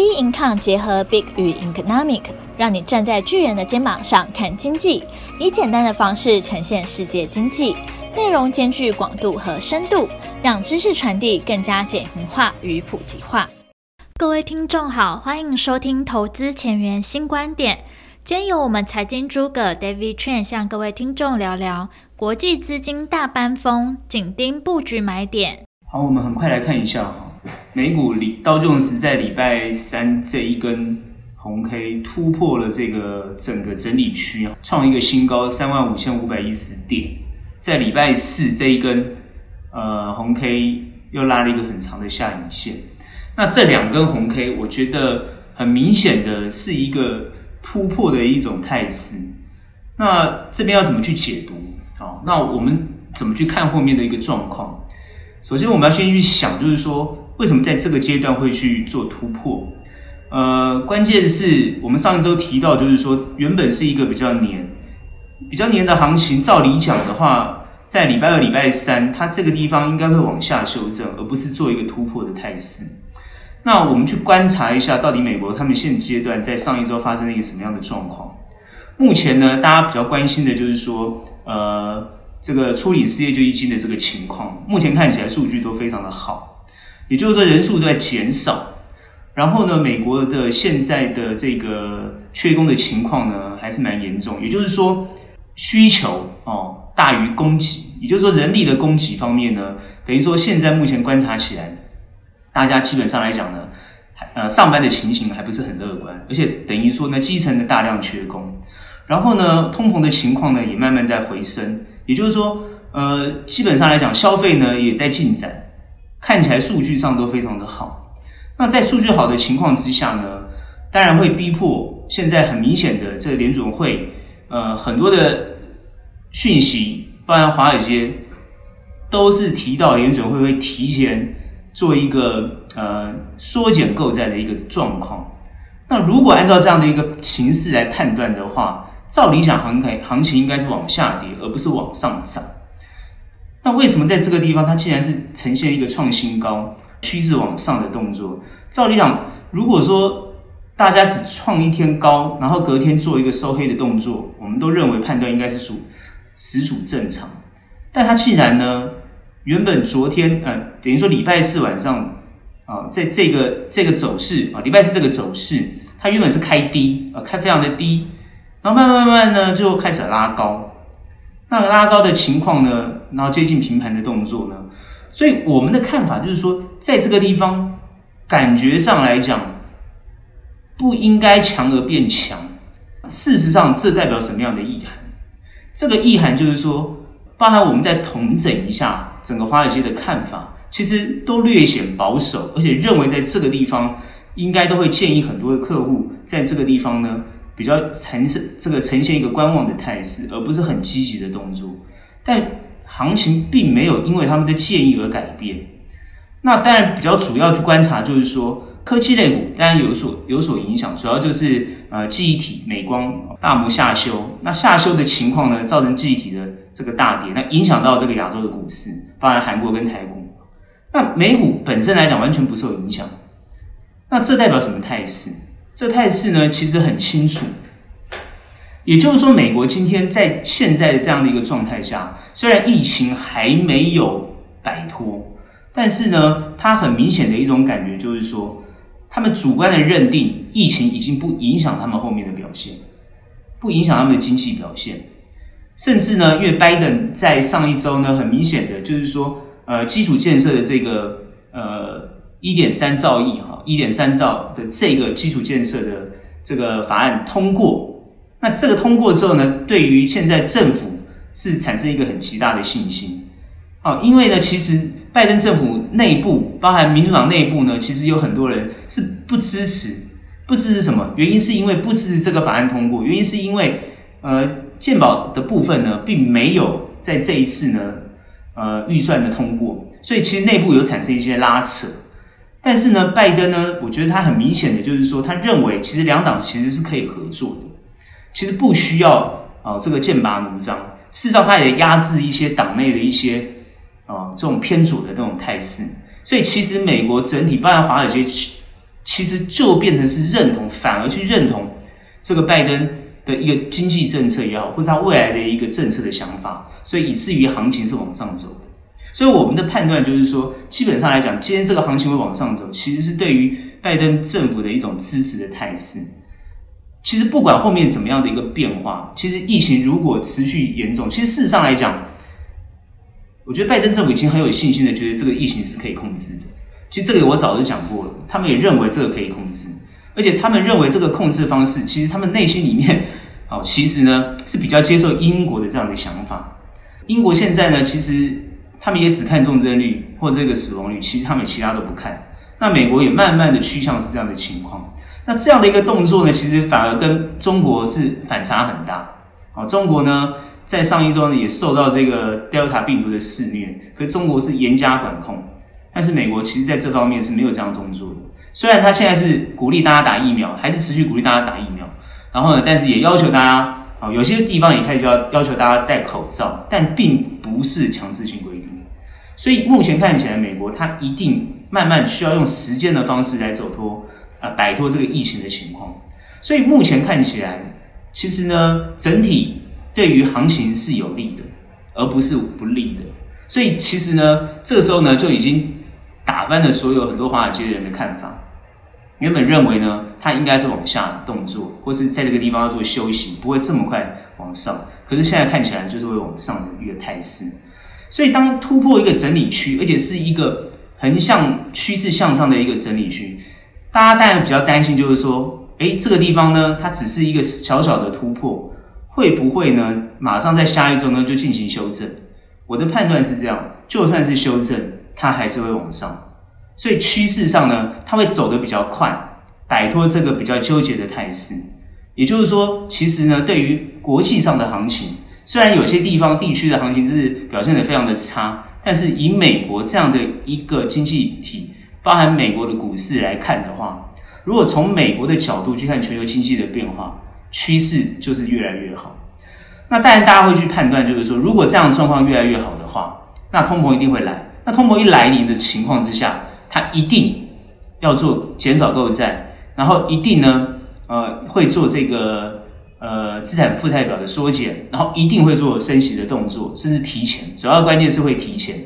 B Income 结合 Big 与 Economic，让你站在巨人的肩膀上看经济，以简单的方式呈现世界经济，内容兼具广度和深度，让知识传递更加简明化与普及化。各位听众好，欢迎收听投资前沿新观点。今天由我们财经诸葛 David Chen 向各位听众聊聊国际资金大搬风，紧盯布局买点。好，我们很快来看一下。美股里道琼斯在礼拜三这一根红 K 突破了这个整个整理区啊，创一个新高三万五千五百一十点。在礼拜四这一根呃红 K 又拉了一个很长的下影线。那这两根红 K，我觉得很明显的是一个突破的一种态势。那这边要怎么去解读？好，那我们怎么去看后面的一个状况？首先，我们要先去想，就是说。为什么在这个阶段会去做突破？呃，关键是我们上一周提到，就是说原本是一个比较黏、比较黏的行情。照理讲的话，在礼拜二、礼拜三，它这个地方应该会往下修正，而不是做一个突破的态势。那我们去观察一下，到底美国他们现阶段在上一周发生了一个什么样的状况？目前呢，大家比较关心的就是说，呃，这个处理失业救济金的这个情况，目前看起来数据都非常的好。也就是说，人数在减少，然后呢，美国的现在的这个缺工的情况呢，还是蛮严重。也就是说，需求哦大于供给，也就是说，人力的供给方面呢，等于说现在目前观察起来，大家基本上来讲呢，呃，上班的情形还不是很乐观，而且等于说呢，基层的大量缺工，然后呢，通膨的情况呢，也慢慢在回升。也就是说，呃，基本上来讲，消费呢也在进展。看起来数据上都非常的好，那在数据好的情况之下呢，当然会逼迫现在很明显的这个联准会，呃，很多的讯息，包含华尔街都是提到联准会会提前做一个呃缩减购债的一个状况。那如果按照这样的一个形势来判断的话，照理讲行情行情应该是往下跌，而不是往上涨。那为什么在这个地方，它竟然是呈现一个创新高、趋势往上的动作？照理讲，如果说大家只创一天高，然后隔天做一个收黑的动作，我们都认为判断应该是属实属正常。但它既然呢，原本昨天呃，等于说礼拜四晚上啊，在这个这个走势啊，礼拜四这个走势，它原本是开低啊，开非常的低，然后慢慢慢慢呢，就开始拉高。那拉高的情况呢，然后接近平盘的动作呢，所以我们的看法就是说，在这个地方感觉上来讲，不应该强而变强。事实上，这代表什么样的意涵？这个意涵就是说，包含我们再统整一下整个华尔街的看法，其实都略显保守，而且认为在这个地方应该都会建议很多的客户在这个地方呢。比较呈现这个呈现一个观望的态势，而不是很积极的动作。但行情并没有因为他们的建议而改变。那当然比较主要去观察，就是说科技类股当然有所有所影响，主要就是呃记忆体、美光大摩下修。那下修的情况呢，造成记忆体的这个大跌，那影响到这个亚洲的股市，包含韩国跟台股。那美股本身来讲完全不受影响。那这代表什么态势？这态势呢，其实很清楚，也就是说，美国今天在现在的这样的一个状态下，虽然疫情还没有摆脱，但是呢，它很明显的一种感觉就是说，他们主观的认定疫情已经不影响他们后面的表现，不影响他们的经济表现，甚至呢，因为拜登在上一周呢，很明显的就是说，呃，基础建设的这个呃。一点三兆亿哈，一点三兆的这个基础建设的这个法案通过，那这个通过之后呢，对于现在政府是产生一个很极大的信心，好，因为呢，其实拜登政府内部，包含民主党内部呢，其实有很多人是不支持，不支持什么？原因是因为不支持这个法案通过，原因是因为呃，健保的部分呢，并没有在这一次呢，呃，预算的通过，所以其实内部有产生一些拉扯。但是呢，拜登呢，我觉得他很明显的就是说，他认为其实两党其实是可以合作的，其实不需要啊、呃、这个剑拔弩张。事实上，他也压制一些党内的一些啊、呃、这种偏左的这种态势。所以，其实美国整体，包括华尔街，基其实就变成是认同，反而去认同这个拜登的一个经济政策也好，或者他未来的一个政策的想法，所以以至于行情是往上走的。所以我们的判断就是说，基本上来讲，今天这个行情会往上走，其实是对于拜登政府的一种支持的态势。其实不管后面怎么样的一个变化，其实疫情如果持续严重，其实事实上来讲，我觉得拜登政府已经很有信心的觉得这个疫情是可以控制的。其实这个我早就讲过了，他们也认为这个可以控制，而且他们认为这个控制方式，其实他们内心里面，哦，其实呢是比较接受英国的这样的想法。英国现在呢，其实。他们也只看重症率或这个死亡率，其实他们其他都不看。那美国也慢慢的趋向是这样的情况。那这样的一个动作呢，其实反而跟中国是反差很大。好，中国呢在上一周呢也受到这个 Delta 病毒的肆虐，可是中国是严加管控。但是美国其实在这方面是没有这样动作的。虽然他现在是鼓励大家打疫苗，还是持续鼓励大家打疫苗，然后呢，但是也要求大家。好，有些地方也开始要要求大家戴口罩，但并不是强制性规定。所以目前看起来，美国它一定慢慢需要用时间的方式来走脱啊，摆脱这个疫情的情况。所以目前看起来，其实呢，整体对于行情是有利的，而不是不利的。所以其实呢，这个时候呢，就已经打翻了所有很多华尔街人的看法。原本认为呢，它应该是往下动作，或是在这个地方要做休息，不会这么快往上。可是现在看起来就是会往上的一个态势。所以当突破一个整理区，而且是一个横向趋势向上的一个整理区，大家当然比较担心，就是说，诶，这个地方呢，它只是一个小小的突破，会不会呢，马上在下一周呢就进行修正？我的判断是这样，就算是修正，它还是会往上。所以趋势上呢，它会走得比较快，摆脱这个比较纠结的态势。也就是说，其实呢，对于国际上的行情，虽然有些地方地区的行情是表现得非常的差，但是以美国这样的一个经济体，包含美国的股市来看的话，如果从美国的角度去看全球经济的变化，趋势就是越来越好。那当然，大家会去判断，就是说，如果这样状况越来越好的话，那通膨一定会来。那通膨一来临的情况之下，它一定要做减少购债，然后一定呢，呃，会做这个呃资产负债表的缩减，然后一定会做升息的动作，甚至提前。主要关键是会提前，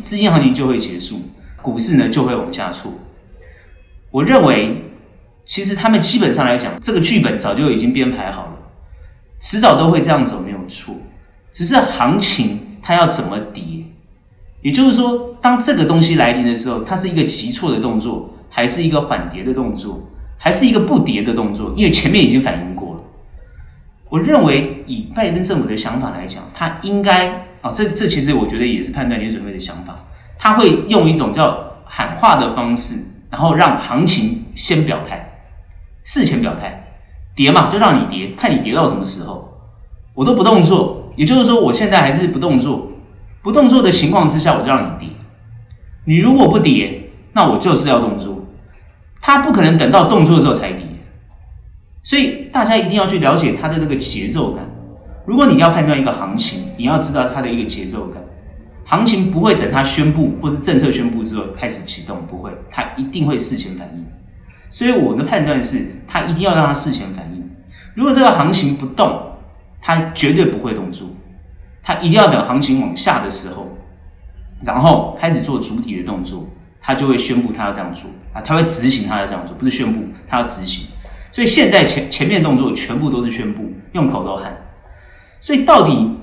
资金行情就会结束，股市呢就会往下挫。我认为，其实他们基本上来讲，这个剧本早就已经编排好了，迟早都会这样走，没有错。只是行情它要怎么跌。也就是说，当这个东西来临的时候，它是一个急挫的动作，还是一个缓跌的动作，还是一个不跌的动作？因为前面已经反映过了。我认为，以拜登政府的想法来讲，他应该啊、这这其实我觉得也是判断你准备的想法。他会用一种叫喊话的方式，然后让行情先表态，事前表态，跌嘛就让你跌，看你跌到什么时候，我都不动作。也就是说，我现在还是不动作。不动作的情况之下，我就让你跌。你如果不跌，那我就是要动作。他不可能等到动作的时候才跌，所以大家一定要去了解它的那个节奏感。如果你要判断一个行情，你要知道它的一个节奏感。行情不会等它宣布或是政策宣布之后开始启动，不会，它一定会事前反应。所以我的判断是，它一定要让它事前反应。如果这个行情不动，它绝对不会动作。他一定要等行情往下的时候，然后开始做主体的动作，他就会宣布他要这样做啊，他会执行他要这样做，不是宣布他要执行。所以现在前前面动作全部都是宣布，用口头喊。所以到底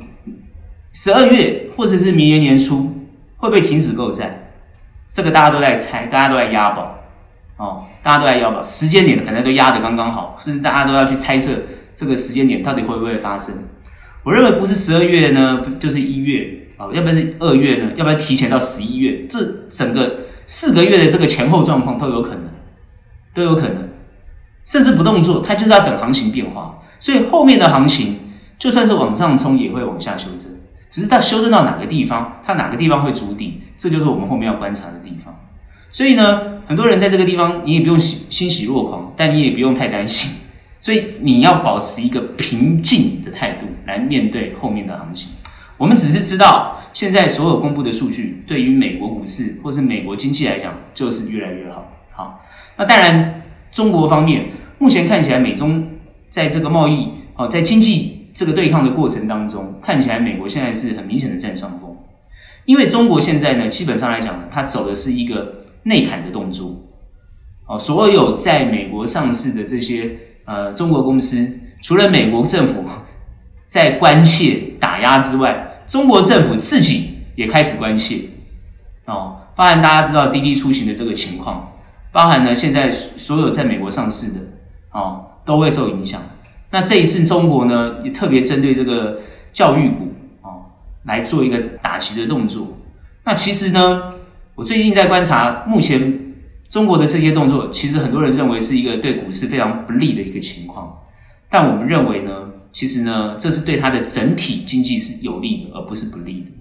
十二月或者是明年年初会不会停止购债？这个大家都在猜，大家都在押宝哦，大家都在押宝，时间点可能都压得刚刚好，甚至大家都要去猜测这个时间点到底会不会发生。我认为不是十二月呢，就是一月啊，要不然是二月呢，要不然提前到十一月，这整个四个月的这个前后状况都有可能，都有可能，甚至不动作，它就是要等行情变化。所以后面的行情就算是往上冲，也会往下修正，只是它修正到哪个地方，它哪个地方会筑底，这就是我们后面要观察的地方。所以呢，很多人在这个地方，你也不用欣欣喜若狂，但你也不用太担心。所以你要保持一个平静的态度来面对后面的行情。我们只是知道，现在所有公布的数据对于美国股市或是美国经济来讲，就是越来越好。好，那当然中国方面，目前看起来美中在这个贸易哦，在经济这个对抗的过程当中，看起来美国现在是很明显的占上风，因为中国现在呢，基本上来讲呢，它走的是一个内砍的动作。哦，所有在美国上市的这些呃中国公司，除了美国政府 在关切打压之外，中国政府自己也开始关切哦，包含大家知道滴滴出行的这个情况，包含呢现在所有在美国上市的哦都会受影响。那这一次中国呢也特别针对这个教育股哦来做一个打击的动作。那其实呢，我最近在观察目前。中国的这些动作，其实很多人认为是一个对股市非常不利的一个情况，但我们认为呢，其实呢，这是对它的整体经济是有利的，而不是不利的。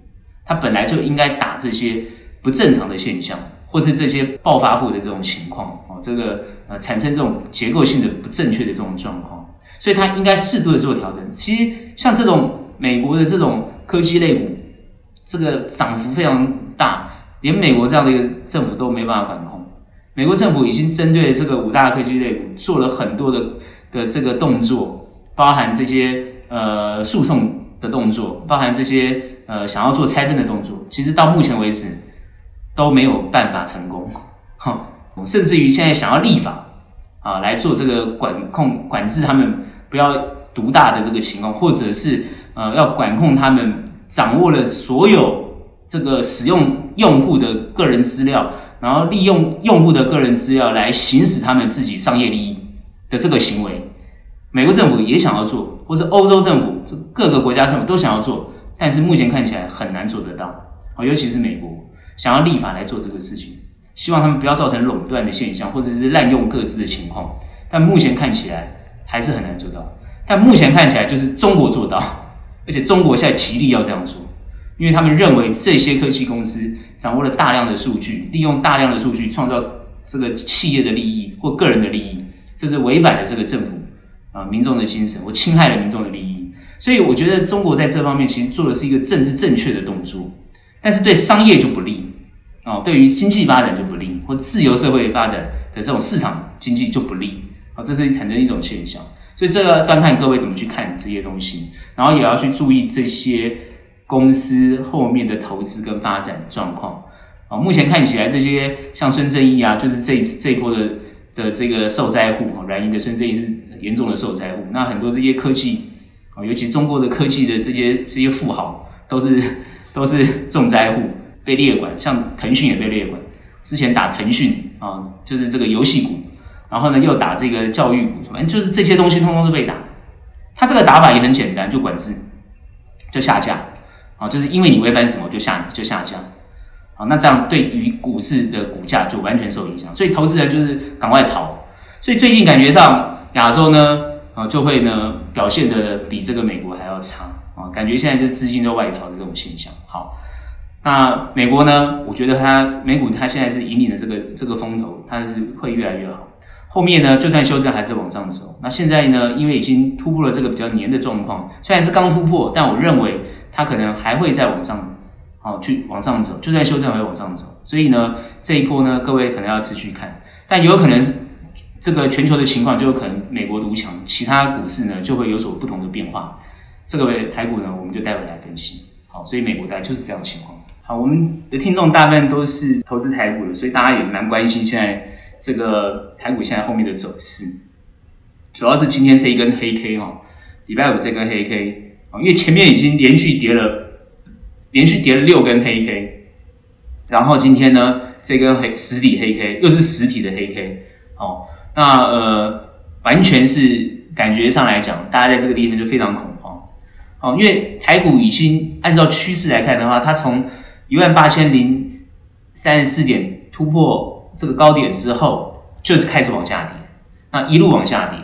它本来就应该打这些不正常的现象，或是这些暴发户的这种情况哦，这个呃产生这种结构性的不正确的这种状况，所以它应该适度的做调整。其实像这种美国的这种科技类股，这个涨幅非常大，连美国这样的一个政府都没办法管控。美国政府已经针对这个五大科技类股做了很多的的这个动作，包含这些呃诉讼的动作，包含这些呃想要做拆分的动作，其实到目前为止都没有办法成功，哈，甚至于现在想要立法啊来做这个管控管制他们不要独大的这个情况，或者是呃要管控他们掌握了所有这个使用用户的个人资料。然后利用用户的个人资料来行使他们自己商业利益的这个行为，美国政府也想要做，或者欧洲政府、各个国家政府都想要做，但是目前看起来很难做得到。哦，尤其是美国想要立法来做这个事情，希望他们不要造成垄断的现象，或者是滥用各自的情况。但目前看起来还是很难做到。但目前看起来就是中国做到，而且中国现在极力要这样做。因为他们认为这些科技公司掌握了大量的数据，利用大量的数据创造这个企业的利益或个人的利益，这是违反了这个政府啊民众的精神，或侵害了民众的利益。所以我觉得中国在这方面其实做的是一个政治正确的动作，但是对商业就不利啊，对于经济发展就不利，或自由社会发展的这种市场经济就不利这是产生一种现象。所以这个端看各位怎么去看这些东西，然后也要去注意这些。公司后面的投资跟发展状况啊，目前看起来这些像孙正义啊，就是这这一波的的这个受灾户啊，软银的孙正义是严重的受灾户。那很多这些科技啊，尤其中国的科技的这些这些富豪，都是都是重灾户，被列管。像腾讯也被列管，之前打腾讯啊，就是这个游戏股，然后呢又打这个教育股，反正就是这些东西通通都被打。他这个打法也很简单，就管制，就下架。啊，就是因为你违反什么就下就下架，好，那这样对于股市的股价就完全受影响，所以投资人就是赶快逃。所以最近感觉上亚洲呢，啊，就会呢表现的比这个美国还要差啊，感觉现在就是资金都外逃的这种现象。好，那美国呢，我觉得它美股它现在是引领的这个这个风头，它是会越来越好。后面呢，就算修正还是往上走。那现在呢，因为已经突破了这个比较黏的状况，虽然是刚突破，但我认为它可能还会再往上，好，去往上走。就算修正还会往上走，所以呢，这一波呢，各位可能要持续看。但有可能是这个全球的情况，就有可能美国独强，其他股市呢就会有所不同的变化。这个台股呢，我们就待会来分析。好，所以美国大概就是这样的情况。好，我们的听众大部分都是投资台股的，所以大家也蛮关心现在。这个台股现在后面的走势，主要是今天这一根黑 K 哦，礼拜五这根黑 K 哦，因为前面已经连续跌了，连续跌了六根黑 K，然后今天呢这根黑实体黑 K 又是实体的黑 K 哦，那呃完全是感觉上来讲，大家在这个地方就非常恐慌哦，因为台股已经按照趋势来看的话，它从一万八千零三十四点突破。这个高点之后，就是开始往下跌，那一路往下跌，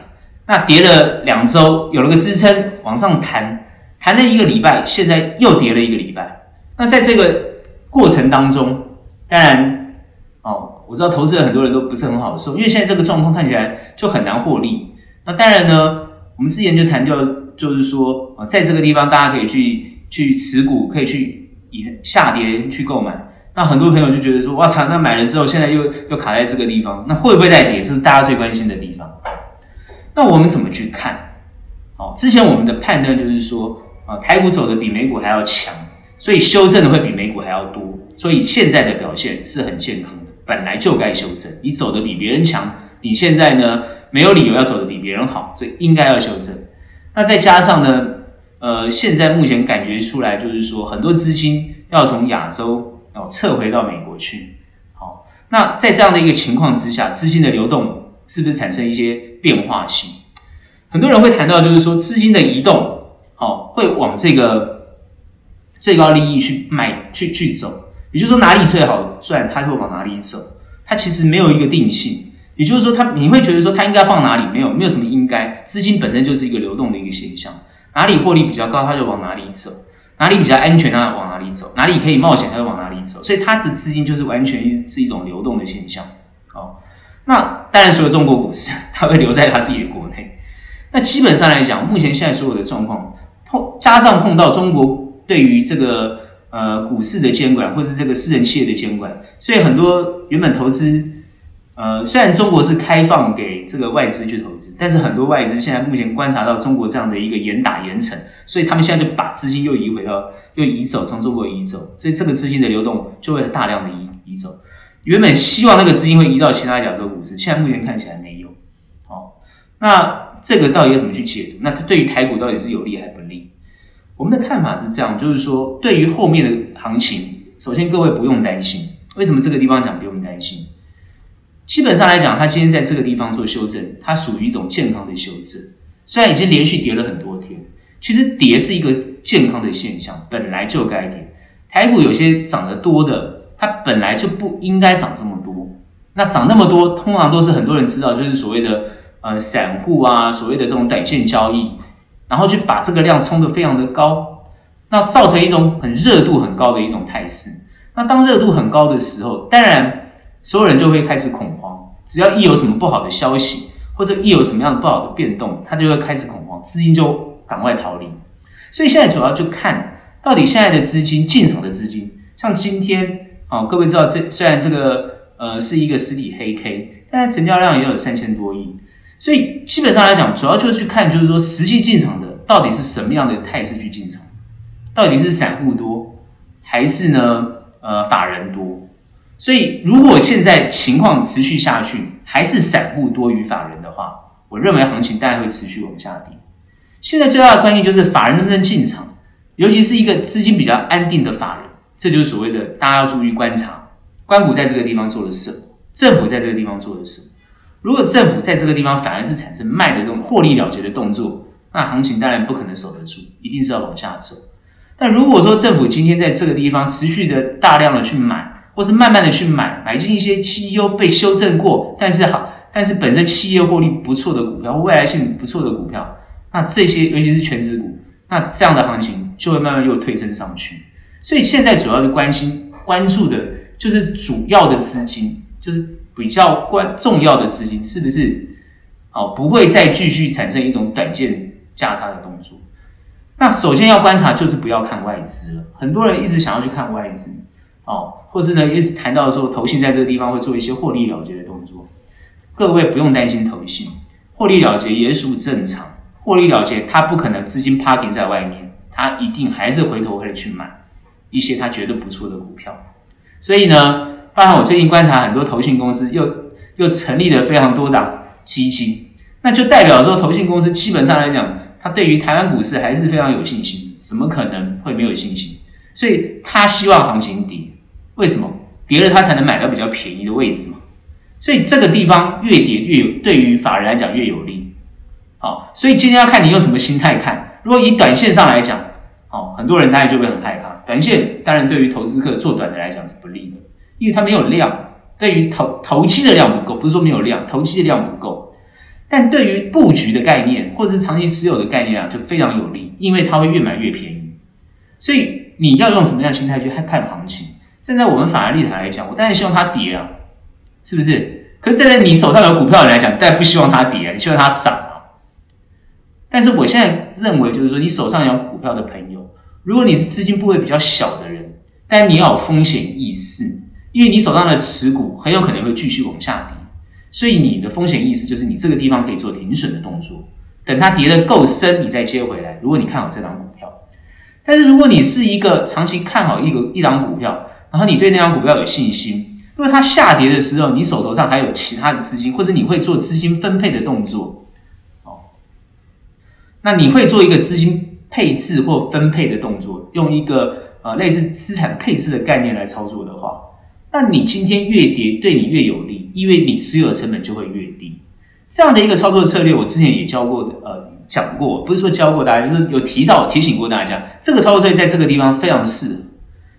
那跌了两周，有了个支撑，往上弹，弹了一个礼拜，现在又跌了一个礼拜。那在这个过程当中，当然，哦，我知道投资人很多人都不是很好受，因为现在这个状况看起来就很难获利。那当然呢，我们之前就谈到，就是说啊，在这个地方大家可以去去持股，可以去以下跌去购买。那很多朋友就觉得说，哇操，那买了之后现在又又卡在这个地方，那会不会再跌？这是大家最关心的地方。那我们怎么去看？好，之前我们的判断就是说，啊，台股走的比美股还要强，所以修正的会比美股还要多，所以现在的表现是很健康的，本来就该修正。你走的比别人强，你现在呢没有理由要走的比别人好，所以应该要修正。那再加上呢，呃，现在目前感觉出来就是说，很多资金要从亚洲。哦，撤回到美国去。好，那在这样的一个情况之下，资金的流动是不是产生一些变化性？很多人会谈到，就是说资金的移动，好，会往这个最高利益去卖，去去走。也就是说，哪里最好赚，它就会往哪里走。它其实没有一个定性。也就是说，它你会觉得说，它应该放哪里？没有，没有什么应该。资金本身就是一个流动的一个现象，哪里获利比较高，它就往哪里走。哪里比较安全，它往哪里走；哪里可以冒险，它就往哪里走。所以它的资金就是完全是一种流动的现象。哦，那当然除了中国股市，它会留在它自己的国内。那基本上来讲，目前现在所有的状况碰加上碰到中国对于这个呃股市的监管，或是这个私人企业的监管，所以很多原本投资。呃，虽然中国是开放给这个外资去投资，但是很多外资现在目前观察到中国这样的一个严打严惩，所以他们现在就把资金又移回到，又移走，从中国移走，所以这个资金的流动就会大量的移移走。原本希望那个资金会移到其他亚洲股市，现在目前看起来没有。好，那这个到底要怎么去解读？那它对于台股到底是有利还是不利？我们的看法是这样，就是说对于后面的行情，首先各位不用担心。为什么这个地方讲不用担心？基本上来讲，它今天在这个地方做修正，它属于一种健康的修正。虽然已经连续跌了很多天，其实跌是一个健康的现象，本来就该跌。台股有些涨得多的，它本来就不应该涨这么多。那涨那么多，通常都是很多人知道，就是所谓的呃散户啊，所谓的这种短线交易，然后去把这个量冲得非常的高，那造成一种很热度很高的一种态势。那当热度很高的时候，当然。所有人就会开始恐慌，只要一有什么不好的消息，或者一有什么样的不好的变动，他就会开始恐慌，资金就赶快逃离。所以现在主要就看到底现在的资金进场的资金，像今天啊，各位知道这虽然这个呃是一个实体黑 K，但是成交量也有三千多亿，所以基本上来讲，主要就是去看就是说实际进场的到底是什么样的态势去进场，到底是散户多还是呢呃法人多？所以，如果现在情况持续下去，还是散户多于法人的话，我认为行情大概会持续往下跌。现在最大的关键就是法人能不能进场，尤其是一个资金比较安定的法人，这就是所谓的大家要注意观察，关谷在这个地方做了什么，政府在这个地方做了什么。如果政府在这个地方反而是产生卖的这种获利了结的动作，那行情当然不可能守得住，一定是要往下走。但如果说政府今天在这个地方持续的大量的去买，或是慢慢的去买，买进一些绩优被修正过，但是好，但是本身企业获利不错的股票，未来性不错的股票，那这些尤其是权值股，那这样的行情就会慢慢又推升上去。所以现在主要的关心关注的就是主要的资金，就是比较关重要的资金是不是哦不会再继续产生一种短线价差的动作。那首先要观察就是不要看外资了，很多人一直想要去看外资。哦，或是呢，一直谈到说，投信在这个地方会做一些获利了结的动作。各位不用担心投信，获利了结也属正常。获利了结，他不可能资金 parking 在外面，他一定还是回头会去买一些他觉得不错的股票。所以呢，包含我最近观察很多投信公司又又成立了非常多档基金，那就代表说，投信公司基本上来讲，他对于台湾股市还是非常有信心，怎么可能会没有信心？所以他希望行情跌。为什么跌了他才能买到比较便宜的位置嘛？所以这个地方越跌越有，对于法人来讲越有利。好，所以今天要看你用什么心态看。如果以短线上来讲，好，很多人当然就会很害怕。短线当然对于投资客做短的来讲是不利的，因为它没有量，对于投投机的量不够，不是说没有量，投机的量不够。但对于布局的概念或者是长期持有的概念啊，就非常有利，因为它会越买越便宜。所以你要用什么样的心态去看看行情？站在我们法人立场来讲，我当然希望它跌啊，是不是？可是站在你手上有股票的人来讲，当然不希望它跌啊，你希望它涨啊。但是我现在认为，就是说，你手上有股票的朋友，如果你是资金部位比较小的人，但你要有风险意识，因为你手上的持股很有可能会继续往下跌，所以你的风险意识就是你这个地方可以做停损的动作，等它跌得够深，你再接回来。如果你看好这档股票，但是如果你是一个长期看好一个一档股票，然后你对那张股票有信心，如果它下跌的时候，你手头上还有其他的资金，或者你会做资金分配的动作，哦，那你会做一个资金配置或分配的动作，用一个。啊，类似资产配置的概念来操作的话，那你今天越跌对你越有利，因为你持有的成本就会越低。这样的一个操作策略，我之前也教过的，呃，讲过，不是说教过大家，就是有提到提醒过大家，这个操作策略在这个地方非常适合。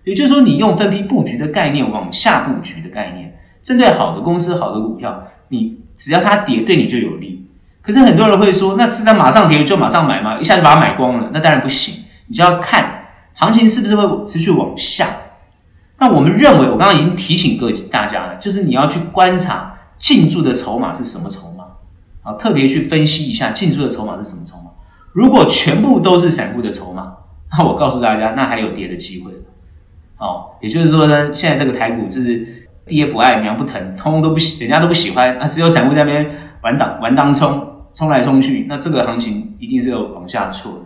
也就是说，你用分批布局的概念往下布局的概念，针对好的公司、好的股票，你只要它跌，对你就有利。可是很多人会说，那是它马上跌就马上买吗？一下就把它买光了？那当然不行，你就要看。行情是不是会持续往下？那我们认为，我刚刚已经提醒各位大家了，就是你要去观察进驻的筹码是什么筹码啊，特别去分析一下进驻的筹码是什么筹码。如果全部都是散户的筹码，那我告诉大家，那还有跌的机会。哦，也就是说呢，现在这个台股是爹不爱娘不疼，通通都不喜，人家都不喜欢，那只有散户在那边玩当玩当冲，冲来冲去，那这个行情一定是有往下挫的。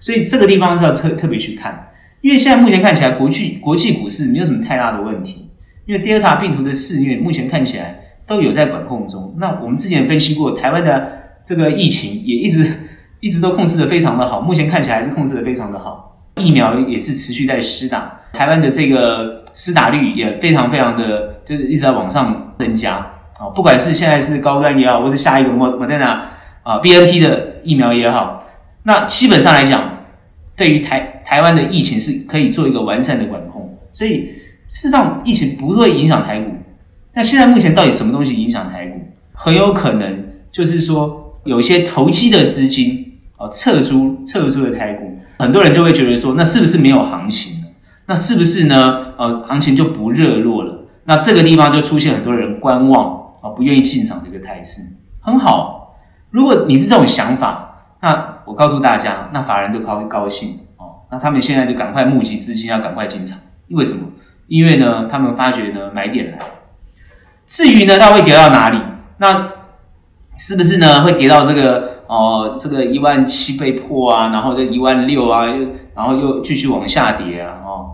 所以这个地方是要特特别去看，因为现在目前看起来国际国际股市没有什么太大的问题，因为 Delta 病毒的肆虐目前看起来都有在管控中。那我们之前分析过，台湾的这个疫情也一直一直都控制的非常的好，目前看起来还是控制的非常的好，疫苗也是持续在施打，台湾的这个施打率也非常非常的就是一直在往上增加啊，不管是现在是高端也好，或是下一个莫莫德纳啊 BNT 的疫苗也好，那基本上来讲。对于台台湾的疫情是可以做一个完善的管控，所以事实上疫情不会影响台股。那现在目前到底什么东西影响台股？很有可能就是说有一些投机的资金哦撤出撤出的台股，很多人就会觉得说，那是不是没有行情？那是不是呢？呃，行情就不热络了？那这个地方就出现很多人观望啊，不愿意进场的一个态势。很好，如果你是这种想法，那。我告诉大家，那法人都高高兴哦，那他们现在就赶快募集资金，要赶快进场。因为什么？因为呢，他们发觉呢，买点来。至于呢，它会跌到哪里？那是不是呢？会跌到这个哦，这个一万七被破啊，然后这一万六啊，又然后又继续往下跌啊？哦，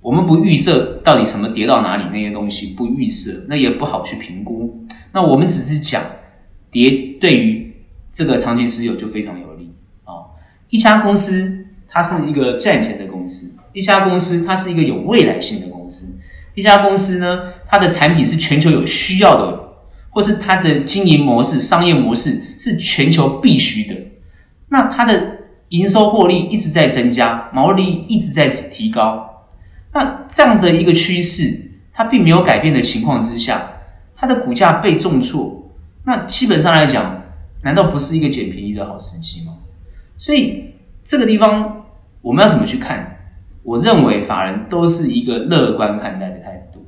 我们不预设到底什么跌到哪里那些东西，不预设，那也不好去评估。那我们只是讲跌对于。这个长期持有就非常有利啊、哦！一家公司它是一个赚钱的公司，一家公司它是一个有未来性的公司，一家公司呢，它的产品是全球有需要的，或是它的经营模式、商业模式是全球必须的。那它的营收获利一直在增加，毛利一直在提高。那这样的一个趋势，它并没有改变的情况之下，它的股价被重挫，那基本上来讲。难道不是一个捡便宜的好时机吗？所以这个地方我们要怎么去看？我认为法人都是一个乐观看待的态度。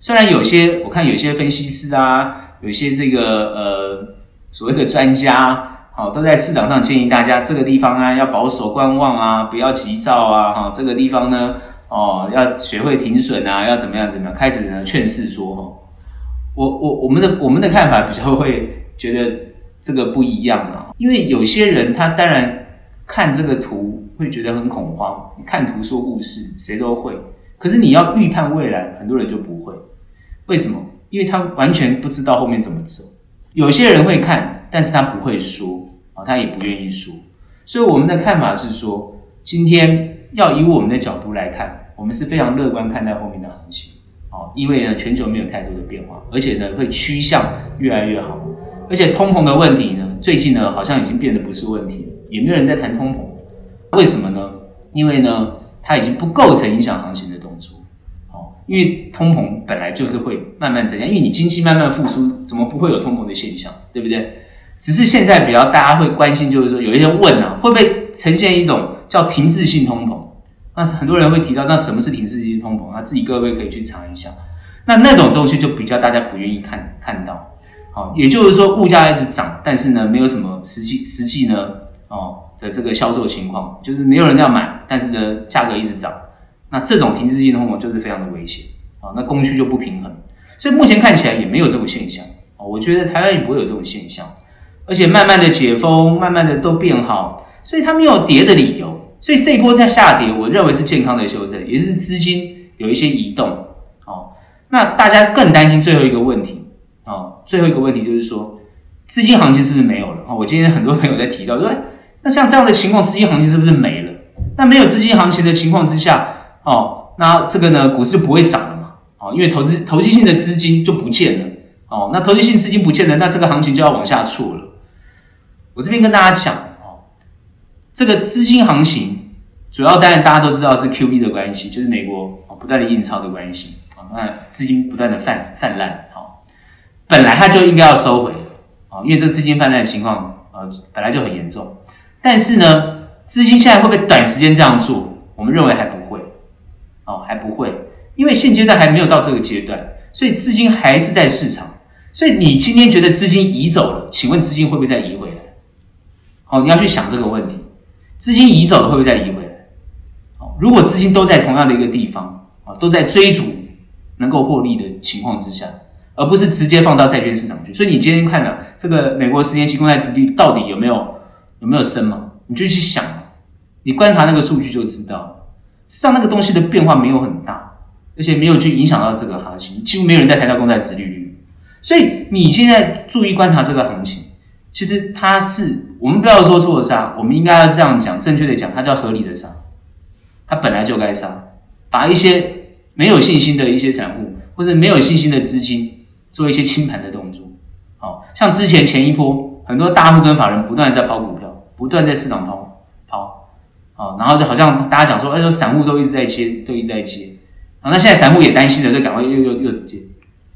虽然有些我看有些分析师啊，有些这个呃所谓的专家，好都在市场上建议大家这个地方啊要保守观望啊，不要急躁啊，哈这个地方呢哦要学会停损啊，要怎么样怎么样，开始呢劝世说哈，我我我们的我们的看法比较会觉得。这个不一样啊，因为有些人他当然看这个图会觉得很恐慌。看图说故事，谁都会。可是你要预判未来，很多人就不会。为什么？因为他完全不知道后面怎么走。有些人会看，但是他不会说啊，他也不愿意说。所以我们的看法是说，今天要以我们的角度来看，我们是非常乐观看待后面的行情哦，因为呢，全球没有太多的变化，而且呢，会趋向越来越好。而且通膨的问题呢，最近呢好像已经变得不是问题了，也没有人在谈通膨。为什么呢？因为呢，它已经不构成影响行情的动作。哦，因为通膨本来就是会慢慢增加，因为你经济慢慢复苏，怎么不会有通膨的现象？对不对？只是现在比较大家会关心，就是说有一些问啊，会不会呈现一种叫停滞性通膨？那很多人会提到，那什么是停滞性通膨？那自己各位可以去查一下。那那种东西就比较大家不愿意看看到。好，也就是说，物价一直涨，但是呢，没有什么实际实际呢，哦的这个销售情况，就是没有人要买，但是呢，价格一直涨。那这种停滞性通膨就是非常的危险啊，那供需就不平衡，所以目前看起来也没有这种现象啊，我觉得台湾也不会有这种现象，而且慢慢的解封，慢慢的都变好，所以它没有跌的理由，所以这一波在下跌，我认为是健康的修正，也是资金有一些移动哦。那大家更担心最后一个问题哦，最后一个问题就是说资金行情是不是没有了啊？我今天很多朋友在提到说，那像这样的情况，资金行情是不是没了？那没有资金行情的情况之下，哦，那这个呢，股市就不会涨了嘛，哦，因为投资投机性的资金就不见了，哦，那投机性资金不见了，那这个行情就要往下挫了。我这边跟大家讲，这个资金行情主要当然大家都知道是 QE 的关系，就是美国哦不断的印钞的关系，啊，那资金不断的泛泛滥，哦，本来它就应该要收回，啊，因为这资金泛滥的情况，呃，本来就很严重。但是呢，资金现在会不会短时间这样做？我们认为还不会，哦，还不会，因为现阶段还没有到这个阶段，所以资金还是在市场。所以你今天觉得资金移走了，请问资金会不会再移回来？好，你要去想这个问题，资金移走了会不会再移回来？好，如果资金都在同样的一个地方，啊，都在追逐能够获利的情况之下，而不是直接放到债券市场去。所以你今天看了这个美国十年期公债殖利率到底有没有？有没有升嘛？你就去想，你观察那个数据就知道，实际上那个东西的变化没有很大，而且没有去影响到这个行情，几乎没有人在谈到公债殖利率。所以你现在注意观察这个行情，其实它是我们不要说错杀，我们应该要这样讲，正确的讲，它叫合理的杀，它本来就该杀，把一些没有信心的一些散户或者没有信心的资金做一些清盘的动作，好像之前前一波很多大户跟法人不断在抛股票。不断在市场抛抛啊，然后就好像大家讲说，哎，说散户都一直在接，都一直在接啊。那现在散户也担心了，就赶快又又又接。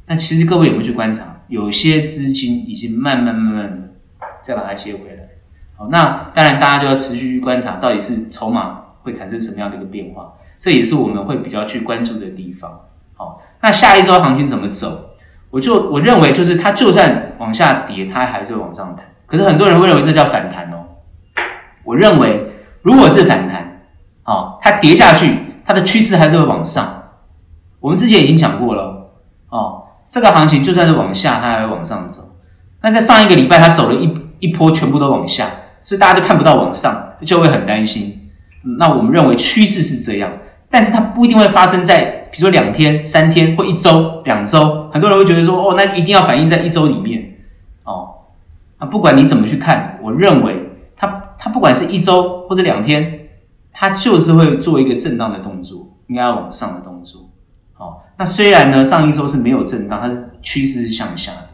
但其实各位有没有去观察，有些资金已经慢慢慢慢的再把它接回来。好，那当然大家就要持续去观察，到底是筹码会产生什么样的一个变化，这也是我们会比较去关注的地方。好，那下一周行情怎么走？我就我认为就是它就算往下跌，它还是会往上弹。可是很多人会认为这叫反弹哦。我认为，如果是反弹，哦，它跌下去，它的趋势还是会往上。我们之前已经讲过了，哦，这个行情就算是往下，它还会往上走。那在上一个礼拜，它走了一一波，全部都往下，所以大家都看不到往上，就会很担心。那我们认为趋势是这样，但是它不一定会发生在，比如说两天、三天或一周、两周。很多人会觉得说，哦，那一定要反映在一周里面，哦，那不管你怎么去看，我认为。它它不管是一周或者两天，它就是会做一个震荡的动作，应该要往上的动作。好，那虽然呢，上一周是没有震荡，它是趋势是向下的。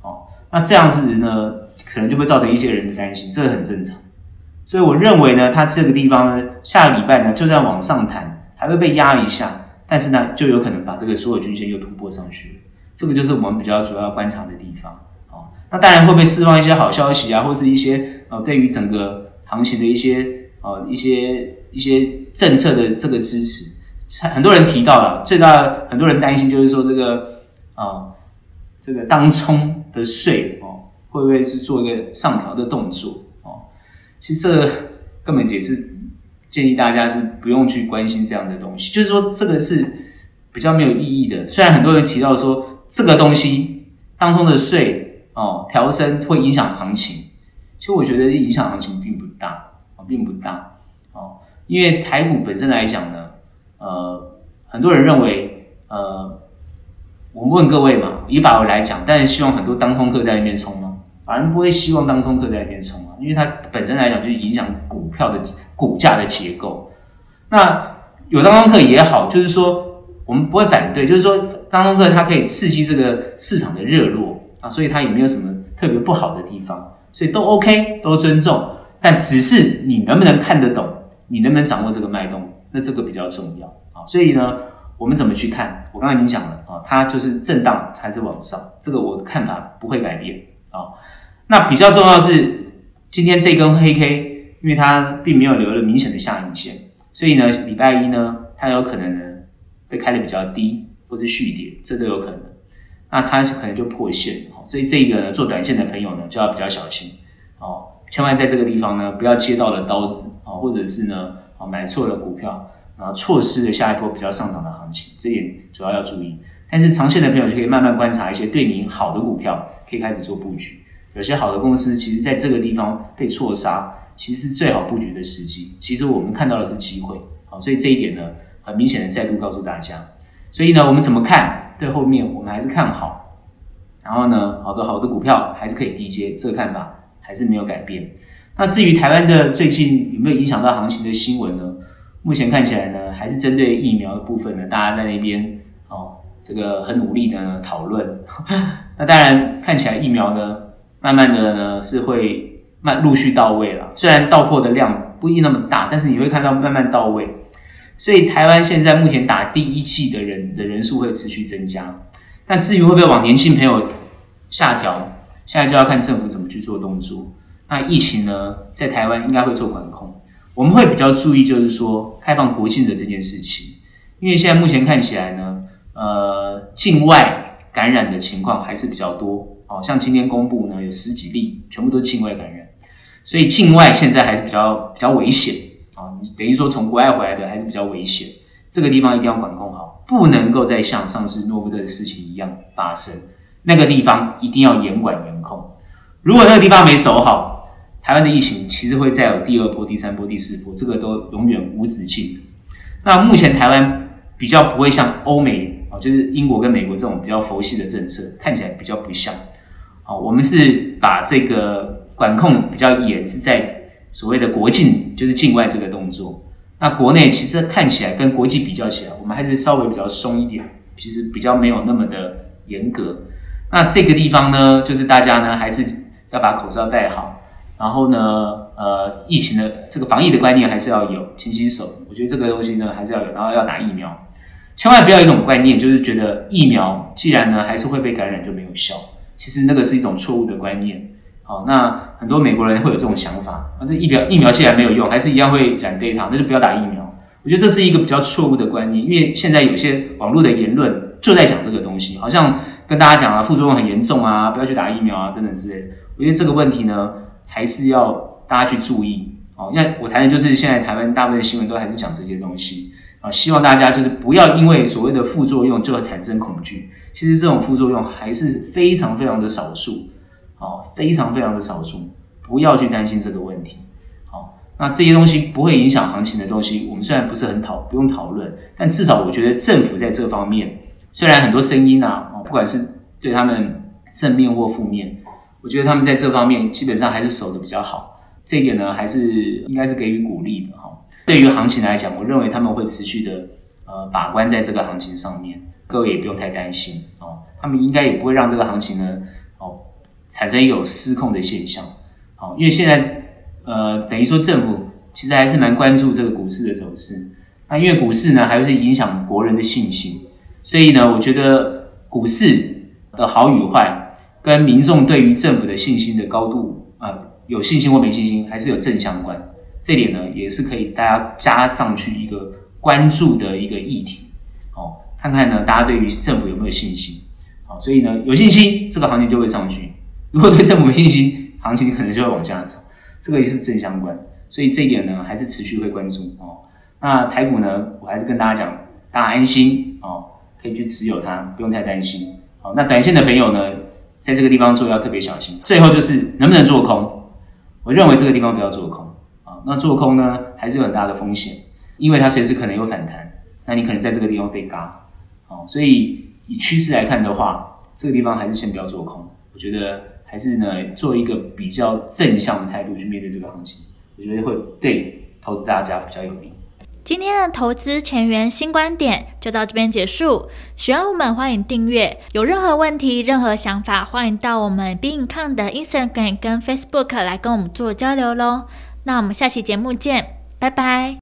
好，那这样子呢，可能就会造成一些人的担心，这个很正常。所以我认为呢，它这个地方呢，下个礼拜呢，就算往上弹，还会被压一下，但是呢，就有可能把这个所有均线又突破上去。这个就是我们比较主要观察的地方。那当然会不会释放一些好消息啊，或是一些呃，对于整个行情的一些呃一些一些政策的这个支持，很多人提到了，最大很多人担心就是说这个啊、呃、这个当冲的税哦，会不会是做一个上调的动作哦？其实这根本也是建议大家是不用去关心这样的东西，就是说这个是比较没有意义的。虽然很多人提到说这个东西当中的税。哦，调升会影响行情，其实我觉得影响行情并不大，啊，并不大，哦，因为台股本身来讲呢，呃，很多人认为，呃，我问各位嘛，以法人来讲，但是希望很多当冲客在那边冲吗？反而不会希望当冲客在那边冲啊，因为它本身来讲就影响股票的股价的结构。那有当冲客也好，就是说我们不会反对，就是说当冲客它可以刺激这个市场的热络啊。所以它也没有什么特别不好的地方，所以都 OK，都尊重，但只是你能不能看得懂，你能不能掌握这个脉动，那这个比较重要啊。所以呢，我们怎么去看？我刚才已经讲了啊，它就是震荡还是往上，这个我的看法不会改变啊。那比较重要是今天这根黑 K，因为它并没有留了明显的下影线，所以呢，礼拜一呢，它有可能呢会开的比较低，或是续跌，这都有可能。那它可能就破线，哦所以这个呢，做短线的朋友呢就要比较小心哦，千万在这个地方呢不要接到了刀子啊，或者是呢啊买错了股票，然后错失了下一波比较上涨的行情，这点主要要注意。但是长线的朋友就可以慢慢观察一些对你好的股票，可以开始做布局。有些好的公司，其实在这个地方被错杀，其实是最好布局的时机。其实我们看到的是机会，好，所以这一点呢，很明显的再度告诉大家。所以呢，我们怎么看？对后面我们还是看好。然后呢，好的好的股票还是可以低接，这个看法还是没有改变。那至于台湾的最近有没有影响到行情的新闻呢？目前看起来呢，还是针对疫苗的部分呢，大家在那边哦，这个很努力的讨论。那当然看起来疫苗呢，慢慢的呢是会慢陆续到位了。虽然到货的量不一定那么大，但是你会看到慢慢到位。所以台湾现在目前打第一剂的人的人数会持续增加。那至于会不会往年轻朋友下调，现在就要看政府怎么去做动作。那疫情呢，在台湾应该会做管控，我们会比较注意，就是说开放国境的这件事情，因为现在目前看起来呢，呃，境外感染的情况还是比较多，哦，像今天公布呢有十几例，全部都是境外感染，所以境外现在还是比较比较危险，啊，你等于说从国外回来的还是比较危险，这个地方一定要管控好，不能够再像上次诺富特的事情一样发生，那个地方一定要严管严控，如果那个地方没守好。台湾的疫情其实会再有第二波、第三波、第四波，这个都永远无止境。那目前台湾比较不会像欧美就是英国跟美国这种比较佛系的政策，看起来比较不像。好，我们是把这个管控比较严，是在所谓的国境，就是境外这个动作。那国内其实看起来跟国际比较起来，我们还是稍微比较松一点，其实比较没有那么的严格。那这个地方呢，就是大家呢还是要把口罩戴好。然后呢，呃，疫情的这个防疫的观念还是要有，勤洗手。我觉得这个东西呢还是要有，然后要打疫苗，千万不要有一种观念，就是觉得疫苗既然呢还是会被感染就没有效。其实那个是一种错误的观念。好，那很多美国人会有这种想法，啊，这疫苗疫苗既然没有用，还是一样会染 Delta，那就不要打疫苗。我觉得这是一个比较错误的观念，因为现在有些网络的言论就在讲这个东西，好像跟大家讲啊，副作用很严重啊，不要去打疫苗啊，等等之类。我觉得这个问题呢。还是要大家去注意哦。那我谈的就是现在台湾大部分新闻都还是讲这些东西啊。希望大家就是不要因为所谓的副作用就会产生恐惧。其实这种副作用还是非常非常的少数，哦，非常非常的少数，不要去担心这个问题。好，那这些东西不会影响行情的东西，我们虽然不是很讨不用讨论，但至少我觉得政府在这方面，虽然很多声音啊，不管是对他们正面或负面。我觉得他们在这方面基本上还是守的比较好，这一点呢还是应该是给予鼓励的哈。对于行情来讲，我认为他们会持续的呃把关在这个行情上面，各位也不用太担心哦。他们应该也不会让这个行情呢哦产生有失控的现象，好，因为现在呃等于说政府其实还是蛮关注这个股市的走势，那因为股市呢还是影响国人的信心，所以呢我觉得股市的好与坏。跟民众对于政府的信心的高度啊、呃，有信心或没信心，还是有正相关。这点呢，也是可以大家加上去一个关注的一个议题。哦，看看呢，大家对于政府有没有信心？好，所以呢，有信心，这个行情就会上去；如果对政府没信心，行情可能就会往下走。这个也是正相关。所以这一点呢，还是持续会关注哦。那台股呢，我还是跟大家讲，大家安心哦，可以去持有它，不用太担心。好，那短线的朋友呢？在这个地方做要特别小心。最后就是能不能做空？我认为这个地方不要做空。那做空呢，还是有很大的风险，因为它随时可能有反弹，那你可能在这个地方被嘎。哦，所以以趋势来看的话，这个地方还是先不要做空。我觉得还是呢，做一个比较正向的态度去面对这个行情，我觉得会对投资大家比较有利。今天的投资前沿新观点就到这边结束。喜欢我们，欢迎订阅。有任何问题、任何想法，欢迎到我们 Be in Con 的 Instagram 跟 Facebook 来跟我们做交流喽。那我们下期节目见，拜拜。